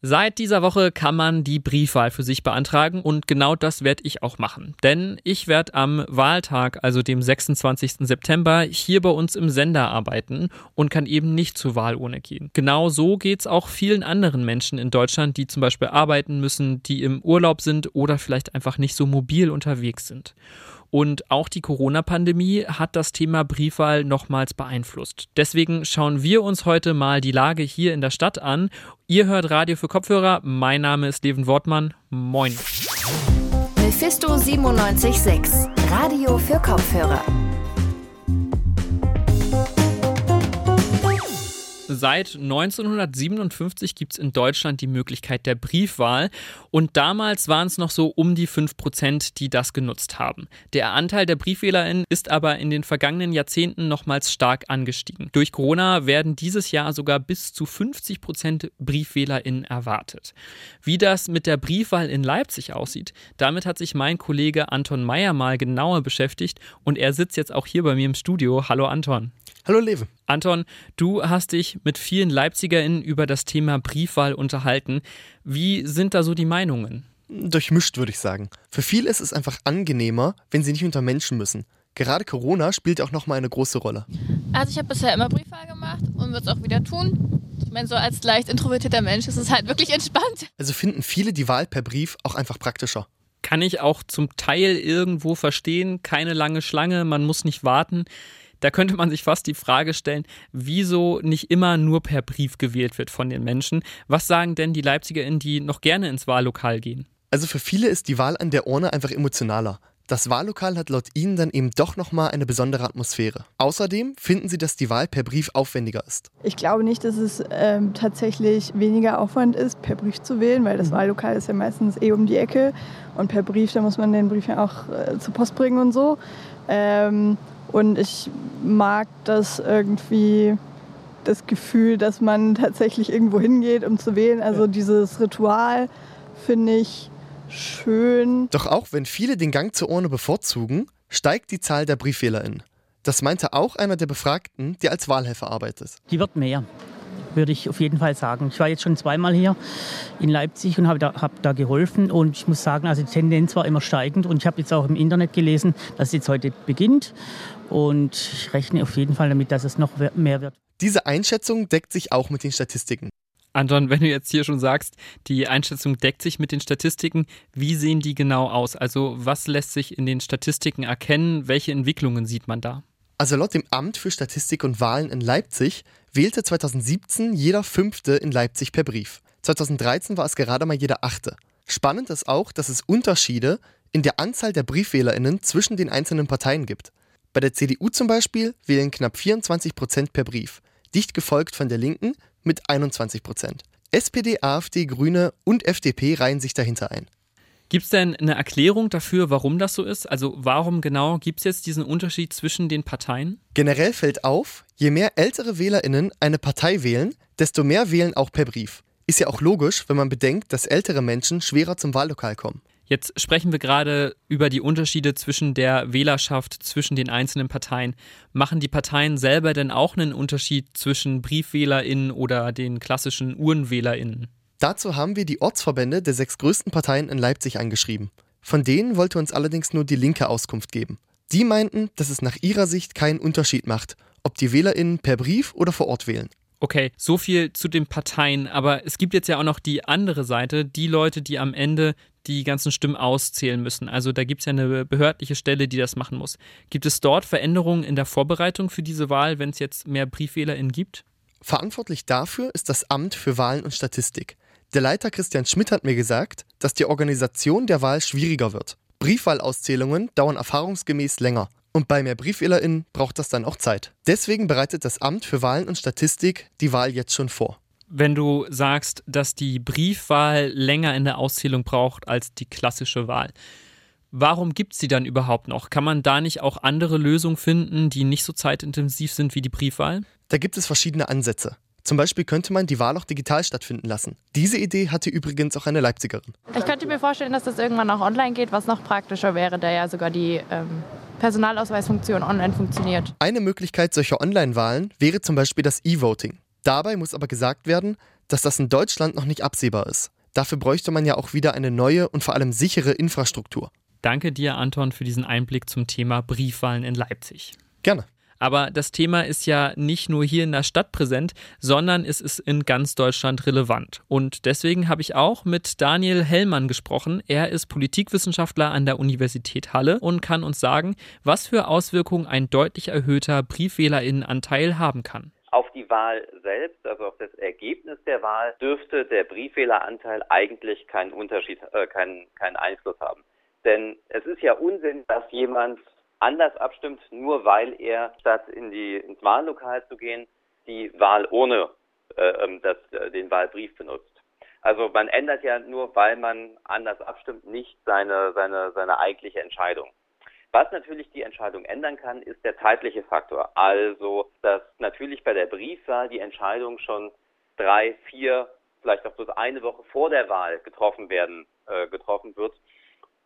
Seit dieser Woche kann man die Briefwahl für sich beantragen und genau das werde ich auch machen. Denn ich werde am Wahltag, also dem 26. September, hier bei uns im Sender arbeiten und kann eben nicht zur Wahlurne gehen. Genau so geht es auch vielen anderen Menschen in Deutschland, die zum Beispiel arbeiten müssen, die im Urlaub sind oder vielleicht einfach nicht so mobil unterwegs sind. Und auch die Corona-Pandemie hat das Thema Briefwahl nochmals beeinflusst. Deswegen schauen wir uns heute mal die Lage hier in der Stadt an. Ihr hört Radio für Kopfhörer. Mein Name ist Leven Wortmann. Moin. Mephisto 976, Radio für Kopfhörer. Seit 1957 gibt es in Deutschland die Möglichkeit der Briefwahl und damals waren es noch so um die 5 Prozent, die das genutzt haben. Der Anteil der BriefwählerInnen ist aber in den vergangenen Jahrzehnten nochmals stark angestiegen. Durch Corona werden dieses Jahr sogar bis zu 50 Prozent BriefwählerInnen erwartet. Wie das mit der Briefwahl in Leipzig aussieht, damit hat sich mein Kollege Anton Meyer mal genauer beschäftigt und er sitzt jetzt auch hier bei mir im Studio. Hallo Anton. Hallo Lewe. Anton, du hast dich mit vielen LeipzigerInnen über das Thema Briefwahl unterhalten. Wie sind da so die Meinungen? Durchmischt, würde ich sagen. Für viele ist es einfach angenehmer, wenn sie nicht unter Menschen müssen. Gerade Corona spielt auch nochmal eine große Rolle. Also ich habe bisher immer Briefwahl gemacht und würde es auch wieder tun. Ich meine, so als leicht introvertierter Mensch ist es halt wirklich entspannt. Also finden viele die Wahl per Brief auch einfach praktischer. Kann ich auch zum Teil irgendwo verstehen. Keine lange Schlange, man muss nicht warten. Da könnte man sich fast die Frage stellen, wieso nicht immer nur per Brief gewählt wird von den Menschen. Was sagen denn die LeipzigerInnen, die noch gerne ins Wahllokal gehen? Also für viele ist die Wahl an der Urne einfach emotionaler. Das Wahllokal hat laut ihnen dann eben doch nochmal eine besondere Atmosphäre. Außerdem finden sie, dass die Wahl per Brief aufwendiger ist. Ich glaube nicht, dass es ähm, tatsächlich weniger Aufwand ist, per Brief zu wählen, weil das mhm. Wahllokal ist ja meistens eh um die Ecke und per Brief, da muss man den Brief ja auch äh, zur Post bringen und so. Ähm, und ich mag das irgendwie, das Gefühl, dass man tatsächlich irgendwo hingeht, um zu wählen. Also ja. dieses Ritual finde ich schön. Doch auch wenn viele den Gang zur Urne bevorzugen, steigt die Zahl der BriefwählerInnen. Das meinte auch einer der Befragten, der als Wahlhelfer arbeitet. Die wird mehr würde ich auf jeden Fall sagen. Ich war jetzt schon zweimal hier in Leipzig und habe da, hab da geholfen. Und ich muss sagen, also die Tendenz war immer steigend. Und ich habe jetzt auch im Internet gelesen, dass es jetzt heute beginnt. Und ich rechne auf jeden Fall damit, dass es noch mehr wird. Diese Einschätzung deckt sich auch mit den Statistiken. Anton, wenn du jetzt hier schon sagst, die Einschätzung deckt sich mit den Statistiken, wie sehen die genau aus? Also was lässt sich in den Statistiken erkennen? Welche Entwicklungen sieht man da? Also laut dem Amt für Statistik und Wahlen in Leipzig wählte 2017 jeder Fünfte in Leipzig per Brief. 2013 war es gerade mal jeder Achte. Spannend ist auch, dass es Unterschiede in der Anzahl der BriefwählerInnen zwischen den einzelnen Parteien gibt. Bei der CDU zum Beispiel wählen knapp 24 Prozent per Brief, dicht gefolgt von der Linken mit 21 Prozent. SPD, AfD, Grüne und FDP reihen sich dahinter ein. Gibt es denn eine Erklärung dafür, warum das so ist? Also warum genau gibt es jetzt diesen Unterschied zwischen den Parteien? Generell fällt auf, je mehr ältere Wählerinnen eine Partei wählen, desto mehr wählen auch per Brief. Ist ja auch logisch, wenn man bedenkt, dass ältere Menschen schwerer zum Wahllokal kommen. Jetzt sprechen wir gerade über die Unterschiede zwischen der Wählerschaft, zwischen den einzelnen Parteien. Machen die Parteien selber denn auch einen Unterschied zwischen BriefwählerInnen oder den klassischen UhrenwählerInnen? Dazu haben wir die Ortsverbände der sechs größten Parteien in Leipzig angeschrieben. Von denen wollte uns allerdings nur die Linke Auskunft geben. Die meinten, dass es nach ihrer Sicht keinen Unterschied macht, ob die WählerInnen per Brief oder vor Ort wählen. Okay, so viel zu den Parteien, aber es gibt jetzt ja auch noch die andere Seite, die Leute, die am Ende die ganzen Stimmen auszählen müssen. Also da gibt es ja eine behördliche Stelle, die das machen muss. Gibt es dort Veränderungen in der Vorbereitung für diese Wahl, wenn es jetzt mehr BriefwählerInnen gibt? Verantwortlich dafür ist das Amt für Wahlen und Statistik. Der Leiter Christian Schmidt hat mir gesagt, dass die Organisation der Wahl schwieriger wird. Briefwahlauszählungen dauern erfahrungsgemäß länger. Und bei mehr BriefwählerInnen braucht das dann auch Zeit. Deswegen bereitet das Amt für Wahlen und Statistik die Wahl jetzt schon vor. Wenn du sagst, dass die Briefwahl länger in der Auszählung braucht als die klassische Wahl, warum gibt es sie dann überhaupt noch? Kann man da nicht auch andere Lösungen finden, die nicht so zeitintensiv sind wie die Briefwahl? Da gibt es verschiedene Ansätze. Zum Beispiel könnte man die Wahl auch digital stattfinden lassen. Diese Idee hatte übrigens auch eine Leipzigerin. Ich könnte mir vorstellen, dass das irgendwann auch online geht, was noch praktischer wäre, da ja sogar die ähm, Personalausweisfunktion online funktioniert. Eine Möglichkeit solcher Online-Wahlen wäre zum Beispiel das E-Voting. Dabei muss aber gesagt werden, dass das in Deutschland noch nicht absehbar ist. Dafür bräuchte man ja auch wieder eine neue und vor allem sichere Infrastruktur. Danke dir, Anton, für diesen Einblick zum Thema Briefwahlen in Leipzig. Gerne. Aber das Thema ist ja nicht nur hier in der Stadt präsent, sondern es ist in ganz Deutschland relevant. Und deswegen habe ich auch mit Daniel Hellmann gesprochen. Er ist Politikwissenschaftler an der Universität Halle und kann uns sagen, was für Auswirkungen ein deutlich erhöhter Briefwählerinnenanteil haben kann. Die Wahl selbst, also auf das Ergebnis der Wahl, dürfte der Briefwähleranteil eigentlich keinen Unterschied, äh, keinen, keinen Einfluss haben. Denn es ist ja Unsinn, dass jemand anders abstimmt, nur weil er statt in die, ins Wahllokal zu gehen, die Wahl ohne äh, ähm, das, äh, den Wahlbrief benutzt. Also man ändert ja nur, weil man anders abstimmt, nicht seine, seine, seine eigentliche Entscheidung. Was natürlich die Entscheidung ändern kann, ist der zeitliche Faktor. Also, dass natürlich bei der Briefwahl die Entscheidung schon drei, vier, vielleicht auch bloß eine Woche vor der Wahl getroffen werden, äh, getroffen wird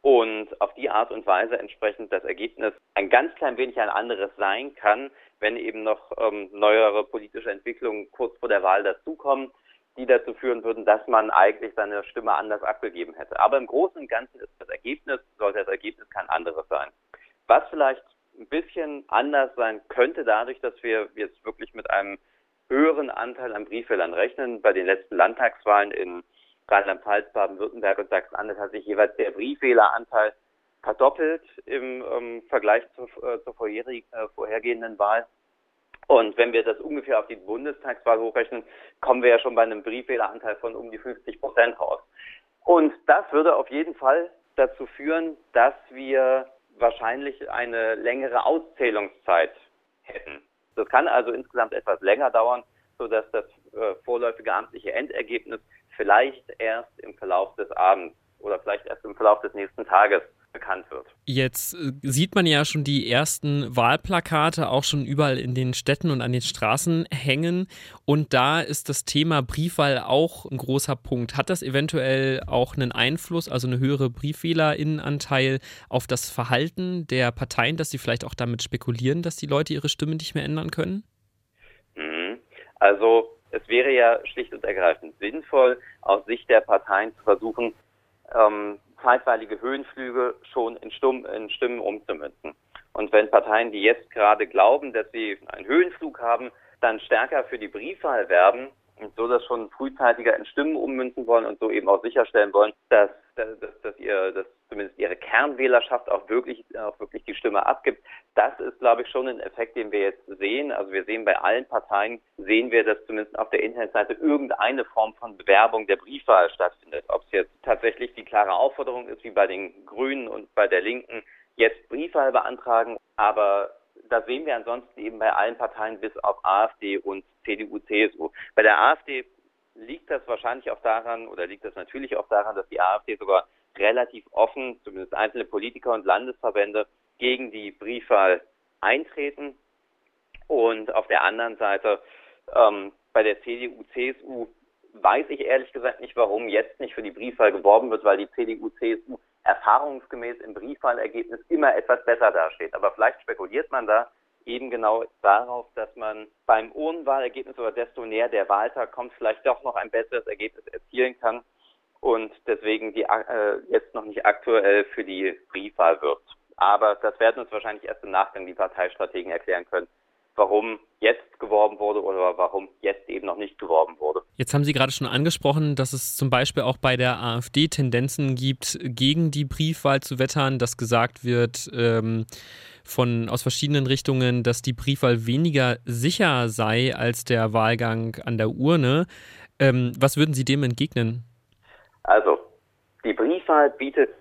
und auf die Art und Weise entsprechend das Ergebnis ein ganz klein wenig ein anderes sein kann, wenn eben noch ähm, neuere politische Entwicklungen kurz vor der Wahl dazukommen, die dazu führen würden, dass man eigentlich seine Stimme anders abgegeben hätte. Aber im Großen und Ganzen ist das Ergebnis, sollte das Ergebnis kein anderes sein. Was vielleicht ein bisschen anders sein könnte, dadurch, dass wir jetzt wirklich mit einem höheren Anteil an Briefwählern rechnen. Bei den letzten Landtagswahlen in Rheinland-Pfalz, Baden-Württemberg und Sachsen-Anhalt hat sich jeweils der Briefwähleranteil verdoppelt im ähm, Vergleich zur, äh, zur vorherig, äh, vorhergehenden Wahl. Und wenn wir das ungefähr auf die Bundestagswahl hochrechnen, kommen wir ja schon bei einem Briefwähleranteil von um die 50 Prozent raus. Und das würde auf jeden Fall dazu führen, dass wir wahrscheinlich eine längere Auszählungszeit hätten. Das kann also insgesamt etwas länger dauern, sodass das äh, vorläufige amtliche Endergebnis vielleicht erst im Verlauf des Abends oder vielleicht erst im Verlauf des nächsten Tages bekannt wird. Jetzt äh, sieht man ja schon die ersten Wahlplakate auch schon überall in den Städten und an den Straßen hängen. Und da ist das Thema Briefwahl auch ein großer Punkt. Hat das eventuell auch einen Einfluss, also eine höhere Briefwählerinnenanteil auf das Verhalten der Parteien, dass sie vielleicht auch damit spekulieren, dass die Leute ihre Stimme nicht mehr ändern können? Mhm. Also es wäre ja schlicht und ergreifend sinnvoll, aus Sicht der Parteien zu versuchen, ähm, zeitweilige Höhenflüge schon in, Stumm, in Stimmen umzumünzen. Und wenn Parteien, die jetzt gerade glauben, dass sie einen Höhenflug haben, dann stärker für die Briefwahl werben und so das schon frühzeitiger in Stimmen ummünzen wollen und so eben auch sicherstellen wollen, dass, dass, dass, ihr, dass zumindest ihre Kernwählerschaft auch wirklich, auch wirklich die Stimme abgibt. Das ist, glaube ich, schon ein Effekt, den wir jetzt sehen. Also wir sehen bei allen Parteien, sehen wir, dass zumindest auf der Internetseite irgendeine Form von Bewerbung der Briefwahl stattfindet. Ob es jetzt tatsächlich die klare Aufforderung ist, wie bei den Grünen und bei der Linken, jetzt Briefwahl beantragen, aber das sehen wir ansonsten eben bei allen Parteien bis auf AfD und CDU, CSU. Bei der AfD liegt das wahrscheinlich auch daran oder liegt das natürlich auch daran, dass die AfD sogar relativ offen, zumindest einzelne Politiker und Landesverbände, gegen die Briefwahl eintreten. Und auf der anderen Seite ähm, bei der CDU, CSU weiß ich ehrlich gesagt nicht, warum jetzt nicht für die Briefwahl geworben wird, weil die CDU, CSU erfahrungsgemäß im Briefwahlergebnis immer etwas besser dasteht. Aber vielleicht spekuliert man da eben genau darauf, dass man beim Urnenwahlergebnis oder desto näher der Wahltag kommt, vielleicht doch noch ein besseres Ergebnis erzielen kann und deswegen die äh, jetzt noch nicht aktuell für die Briefwahl wird. Aber das werden uns wahrscheinlich erst im Nachgang die Parteistrategen erklären können, warum jetzt geworben wurde oder warum jetzt eben noch nicht geworben wurde. Jetzt haben Sie gerade schon angesprochen, dass es zum Beispiel auch bei der AfD Tendenzen gibt, gegen die Briefwahl zu wettern, dass gesagt wird ähm, von aus verschiedenen Richtungen, dass die Briefwahl weniger sicher sei als der Wahlgang an der Urne. Ähm, was würden Sie dem entgegnen? Also, die Briefwahl bietet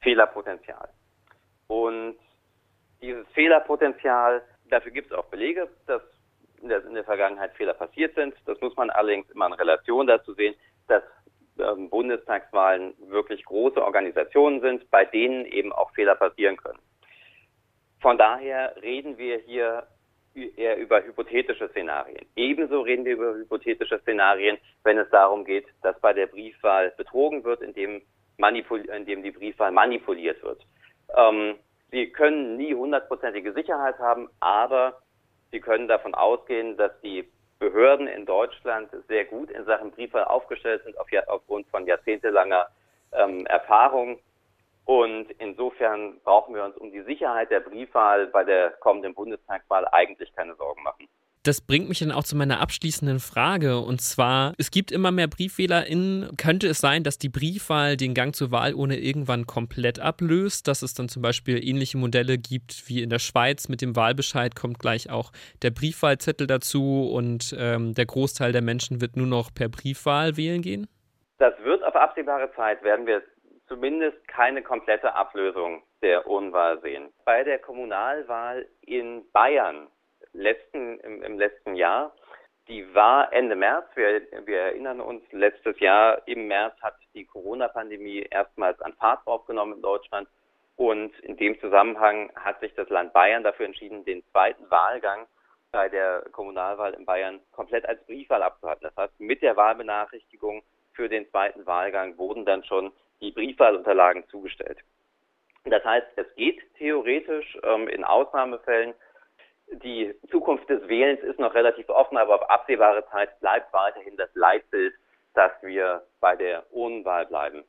Fehlerpotenzial. Und dieses Fehlerpotenzial, dafür gibt es auch Belege, dass in der, in der, Vergangenheit Fehler passiert sind. Das muss man allerdings immer in Relation dazu sehen, dass ähm, Bundestagswahlen wirklich große Organisationen sind, bei denen eben auch Fehler passieren können. Von daher reden wir hier eher über hypothetische Szenarien. Ebenso reden wir über hypothetische Szenarien, wenn es darum geht, dass bei der Briefwahl betrogen wird, indem, indem die Briefwahl manipuliert wird. Ähm, Sie können nie hundertprozentige Sicherheit haben, aber Sie können davon ausgehen, dass die Behörden in Deutschland sehr gut in Sachen Briefwahl aufgestellt sind, auf, aufgrund von jahrzehntelanger ähm, Erfahrung. Und insofern brauchen wir uns um die Sicherheit der Briefwahl bei der kommenden Bundestagswahl eigentlich keine Sorgen machen. Das bringt mich dann auch zu meiner abschließenden Frage. Und zwar, es gibt immer mehr BriefwählerInnen. Könnte es sein, dass die Briefwahl den Gang zur Wahl ohne irgendwann komplett ablöst? Dass es dann zum Beispiel ähnliche Modelle gibt wie in der Schweiz. Mit dem Wahlbescheid kommt gleich auch der Briefwahlzettel dazu und ähm, der Großteil der Menschen wird nur noch per Briefwahl wählen gehen? Das wird auf absehbare Zeit, werden wir zumindest keine komplette Ablösung der Urnwahl sehen. Bei der Kommunalwahl in Bayern letzten, im, im letzten Jahr. Die war Ende März. Wir, wir erinnern uns, letztes Jahr im März hat die Corona-Pandemie erstmals an Fahrt aufgenommen in Deutschland. Und in dem Zusammenhang hat sich das Land Bayern dafür entschieden, den zweiten Wahlgang bei der Kommunalwahl in Bayern komplett als Briefwahl abzuhalten. Das heißt, mit der Wahlbenachrichtigung für den zweiten Wahlgang wurden dann schon die Briefwahlunterlagen zugestellt. Das heißt, es geht theoretisch ähm, in Ausnahmefällen die Zukunft des Wählens ist noch relativ offen, aber auf absehbare Zeit bleibt weiterhin das Leitbild, dass wir bei der Urnenwahl bleiben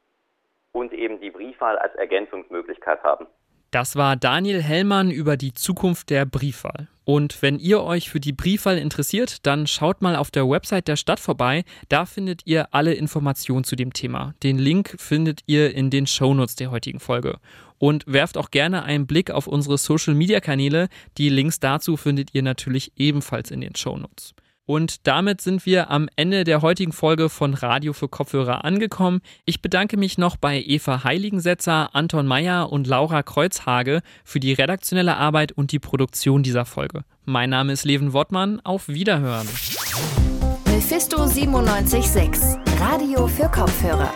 und eben die Briefwahl als Ergänzungsmöglichkeit haben. Das war Daniel Hellmann über die Zukunft der Briefwahl. Und wenn ihr euch für die Briefwahl interessiert, dann schaut mal auf der Website der Stadt vorbei. Da findet ihr alle Informationen zu dem Thema. Den Link findet ihr in den Shownotes der heutigen Folge. Und werft auch gerne einen Blick auf unsere Social Media Kanäle. Die Links dazu findet ihr natürlich ebenfalls in den Shownotes. Und damit sind wir am Ende der heutigen Folge von Radio für Kopfhörer angekommen. Ich bedanke mich noch bei Eva Heiligensetzer, Anton Meyer und Laura Kreuzhage für die redaktionelle Arbeit und die Produktion dieser Folge. Mein Name ist Leven Wortmann. Auf Wiederhören. Mephisto 976, Radio für Kopfhörer.